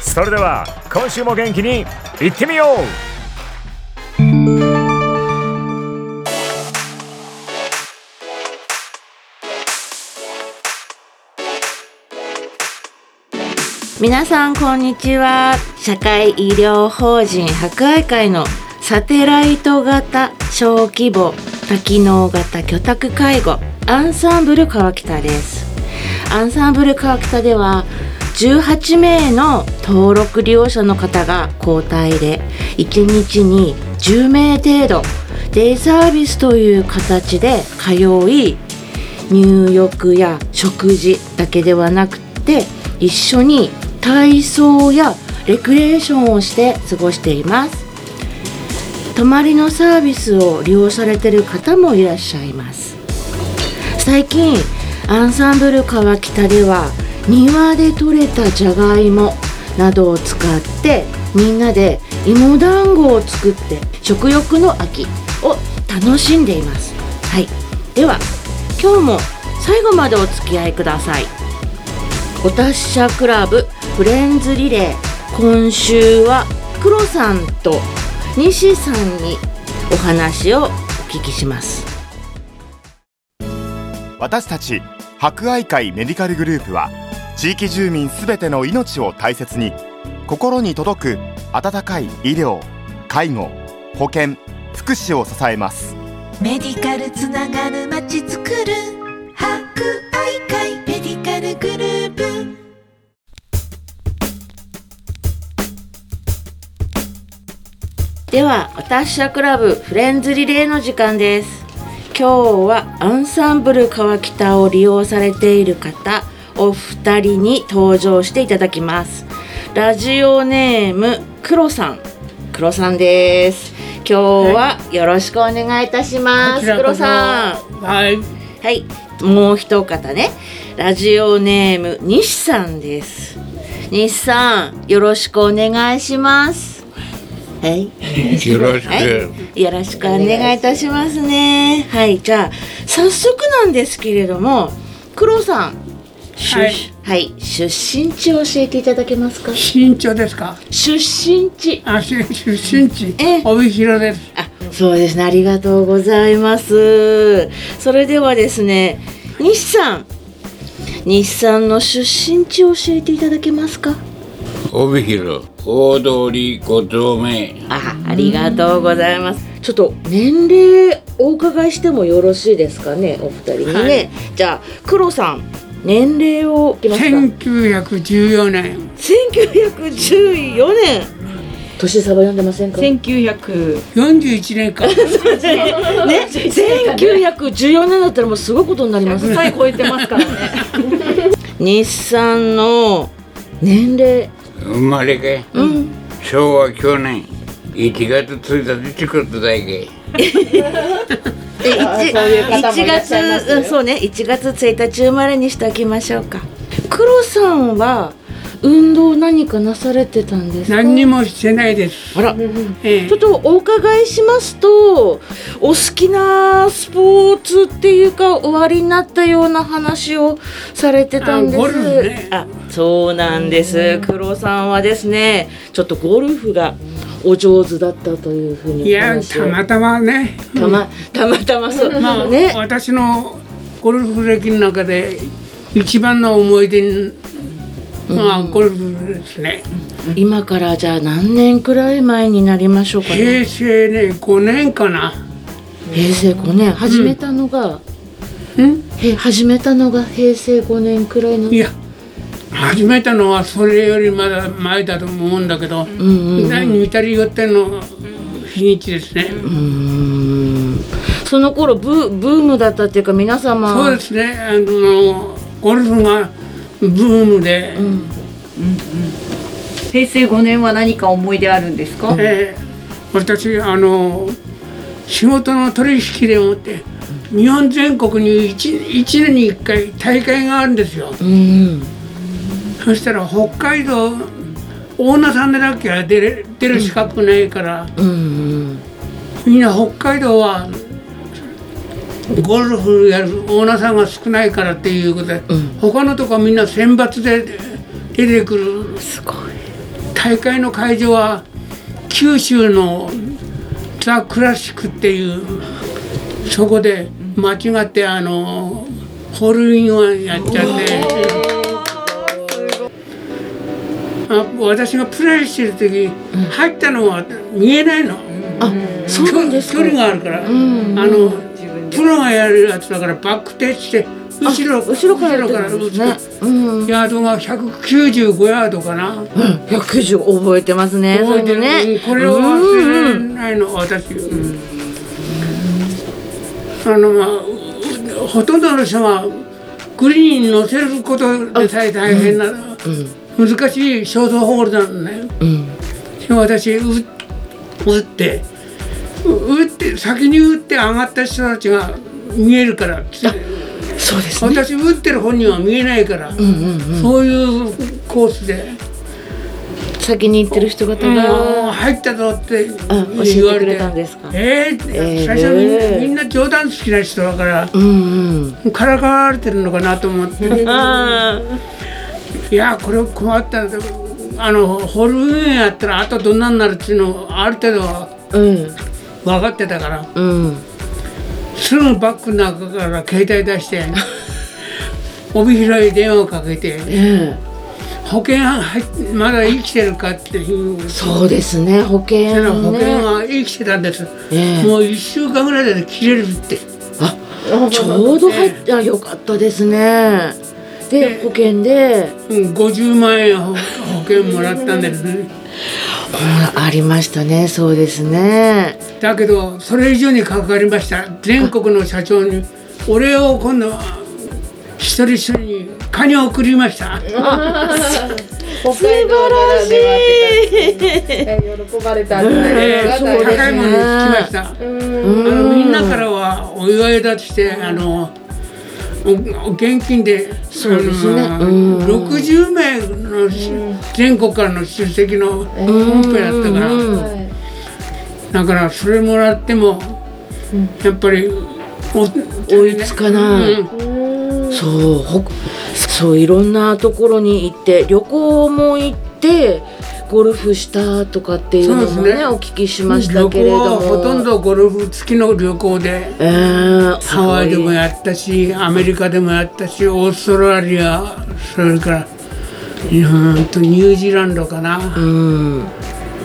それでは今週も元気にいってみよう。皆さんこんにちは。社会医療法人博愛会のサテライト型小規模多機能型居宅介護アンサンブル川北です。アンサンブル川北では18名の登録利用者の方が交代で1日に10名程度デイサービスという形で通い入浴や食事だけではなくて一緒に体操やレクリエーションをして過ごしています。泊まりのサービスを利用されてる方もいらっしゃいます。最近アンサンブル川北では庭で採れたじゃがいもなどを使ってみんなで芋団子を作って食欲の秋を楽しんでいます。はい。では今日も最後までお付き合いください。お達者クラブフレンズリレー。今週は黒さんと西さんにお話をお聞きします。私たち博愛会メディカルグループは地域住民すべての命を大切に心に届く温かい医療介護保険福祉を支えます。メディカルつながるまちづくる博愛会メディカルグループ。ではお達者クラブフレンズリレーの時間です。今日はアンサンブル川北を利用されている方お二人に登場していただきます。ラジオネーム黒さん。黒さんです。今日はよろしくお願いいたします、黒さん。はい。はい、もう一方ね、ラジオネーム西さんです。西さん、よろしくお願いします。はい、よろしく。はい、よろしくお願いいたします。ね。はい、じゃあ早速なんですけれども、黒さん、出はいはい、出身地を教えていただけますか？身長ですか？出身地。あ、し出身地え。帯広です。あ、そうですね。ありがとうございます。それではですね、西さん、西さんの出身地を教えていただけますか？帯広大通り5丁目あ、ありがとうございます。ちょっと年齢お伺いしてもよろしいですかね、お二人にね。はいじゃあ黒さん、年齢を聞きますか。1914年。1914年。年差は読んでませんか。ね、41年か。1914年だったらもうすごいことになります。歳超えてますからね。日産の年齢。生まれがうん。昭和去年1月1日ってことだけ で一そういう方もいらっしゃいます。よ1月うんそうね。1月1日生まれにしておきましょうか。黒さんは運動何かなされてたんですか？何にもしてないです。あら。ええ。ちょっとお伺いしますとお好きなスポーツっていうか終わりになったような話をされてたんです。あゴルフね。あそうなんです。黒さんはですねちょっとゴルフがお上手だったというふうにいや、たまたまね。たまたまたまそう、まあ、ね。私のゴルフ歴の中で一番の思い出にまあゴルフですね。今からじゃあ何年くらい前になりましょうかね。平成ね5年かな。平成5年。始めたのが、うん。へ始めたのが平成5年くらいのいや始めたのはそれよりまだ前だと思うんだけど、うんうん。何似たり寄ってんの日にちですね、その頃ブブームだったっていうか皆様。そうですね。あのゴルフがブームで、平成5年は何か思い出あるんですか、えー私あの仕事の取引でもって日本全国に 1, 一年に1回大会があるんですよ。うんそしたら北海道オーナーさんでなきゃ出出る資格ないから、うんみんな北海道はゴルフやるオーナーさんが少ないからっていうことで、他のとこはみんな選抜で出てくる。すごい大会の会場は九州のザ・クラシックっていうそこで間違ってあのホールインワンやっちゃって。私がプレーしてる時入ったのは見えないの。あそうなんですか。距離があるから、あのプロがやるやつだからバックテッチして後ろ後ろからやってるんですね。うん。ヤードが195ヤードかな、190覚えてますね覚えてねうんこれを忘れないの私、あのまあうほとんどの人がグリーンに乗せることでさえ大変な、難しいショートホールなんだよ、で私う打ってう打って先に打って上がった人たちが見えるからそうですね。私打ってる本人は見えないから、そういうコースで。先に行ってる人方が入ったぞって言われて。えてくれたんですか？え最初にみんな冗談好きな人だからうんうん。からかわれてるのかなと思って いやこれ困ったあのホールインやったらあとどんなになるっていうのある程度はうん。分かってたから。うん。すぐバッグの中から携帯出して 帯広へ電話をかけてええ保険まだ生きてるかっていう。そうですね保険その保険ねが生きてたんです、ええ。もう1週間ぐらいで切れるって。あちょうど入ってあよかったですねで保険で。うん50万円保 保険もらったんです。ねあありましたね。そうですね。だけどそれ以上にかかりました。全国の社長にお礼を今度は一人一人にカニを送りました。北海道ならではって喜ばれた高いものにつきました。あのみんなからはお祝いだとしてあのおお現金でそうですねあのうん60名のし全国からの出席の本編やったからうんだからそれもらってもやっぱりお追いつかないうんそうほそういろんなところに行って旅行も行ってゴルフしたとかっていうのもねね。お聞きしました旅けれども。ほとんどゴルフ付きの旅行で。えー、ハワイでもすやったしアメリカでもやったしオーストラリアそれからうんとニュージーランドかな、うん。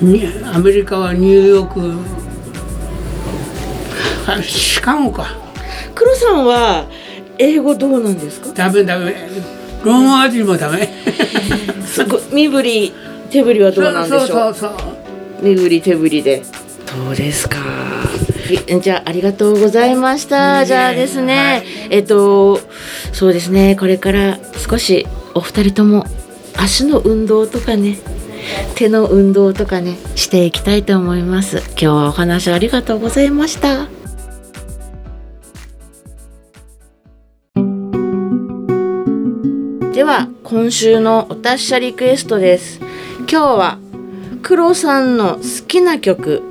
にアメリカはニューヨーク。あシカゴか。黒さんは英語どうなんですか？ダメダメ。ローマ字もダメ。すごい。身振り手振りはどうなんでしょう？そうそうそう身振り手振りで。そうですか？はいじゃあありがとうございました、じゃあですね、はい。えっとそうですね。これから少しお二人とも足の運動とかね。手の運動とかねしていきたいと思います。今日はお話ありがとうございました。では今週のお達者リクエストです今日は黒さんの好きな曲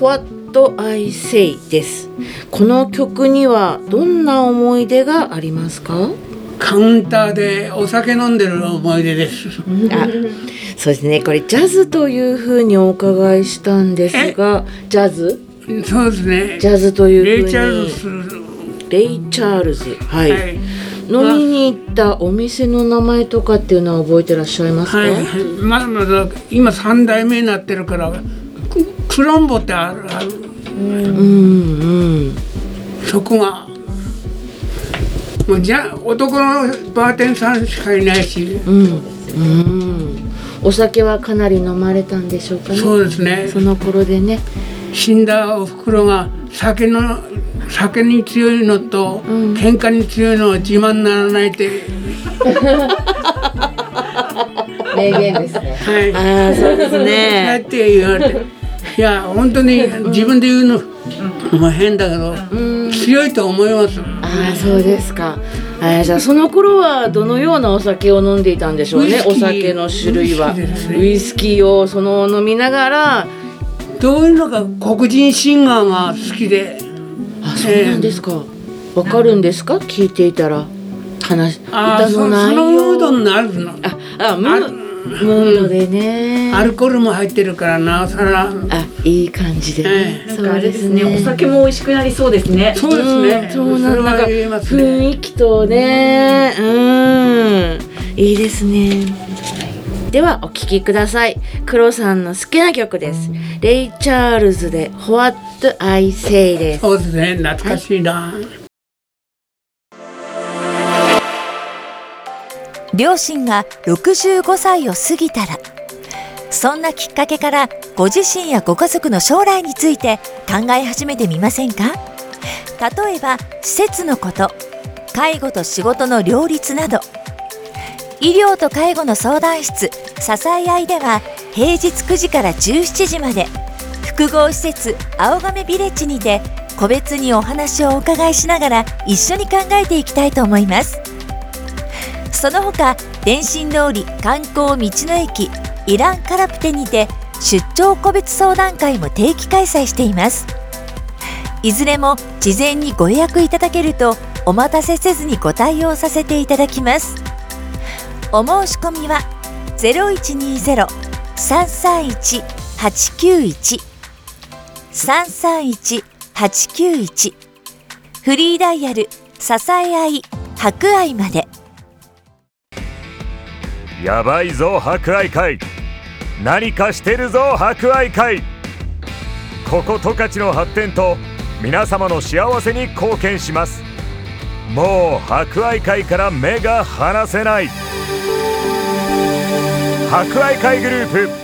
What I Say です。この曲にはどんな思い出がありますか？カウンターでお酒飲んでる思い出です。あそうですね。これジャズというふうにお伺いしたんですがジャズ？そうですね。ジャズというレイ・チャールズ。レイチャールズ。はい、はい飲みに行ったお店の名前とかっていうのは覚えてらっしゃいますか、はいはい。まだまだ今三代目になってるからククロンボってあるある。うんうん。そこがもうじゃ男のバーテンさんしかいないし、うんうん。お酒はかなり飲まれたんでしょうかね？そうですね。その頃でね。死んだおふくろが酒の酒に強いのと、喧嘩に強いのは自慢にならないって、名言ですね。はい、ああそうですやねって言われて。いや本当に自分で言うのも変だけど、強いと思います。ああそうですか。あーじゃあその頃はどのようなお酒を飲んでいたんでしょうねお酒の種類は。ウイスキーですね。ウイスキーをその飲みながら。どういうのか黒人シンガーが好きで。あそうなんですか。わかるんですか？聞いていたら。話歌の内のムード容になるの。ああムームードでね。アルコールも入ってるからなおさら。あいい感じでね、えなんかあれですね。お酒も美味しくなりそうですね。そうですね、そうなんなんか雰囲気とね。うん。いいですねではお聴きください。黒さんの好きな曲です。レイ・チャールズで「What I Say」です。そうですね。懐かしいな、両親が65歳を過ぎたらそんなきっかけからご自身やご家族の将来について考え始めてみませんか？例えば施設のこと介護と仕事の両立など。医療と介護の相談室支え合いでは平日9時から17時まで複合施設青亀ビレッジにて個別にお話をお伺いしながら一緒に考えていきたいと思います。その他電信通り観光道の駅イランカラプテにて出張個別相談会も定期開催しています。いずれも事前にご予約いただけるとお待たせせずにご対応させていただきます。お申し込みは0120-331-891 331-891フリーダイヤル支え合い博愛まで。やばいぞ博愛会。何かしてるぞ博愛会。ここ十勝の発展と皆様の幸せに貢献します。もう博愛会から目が離せない。博愛会グループ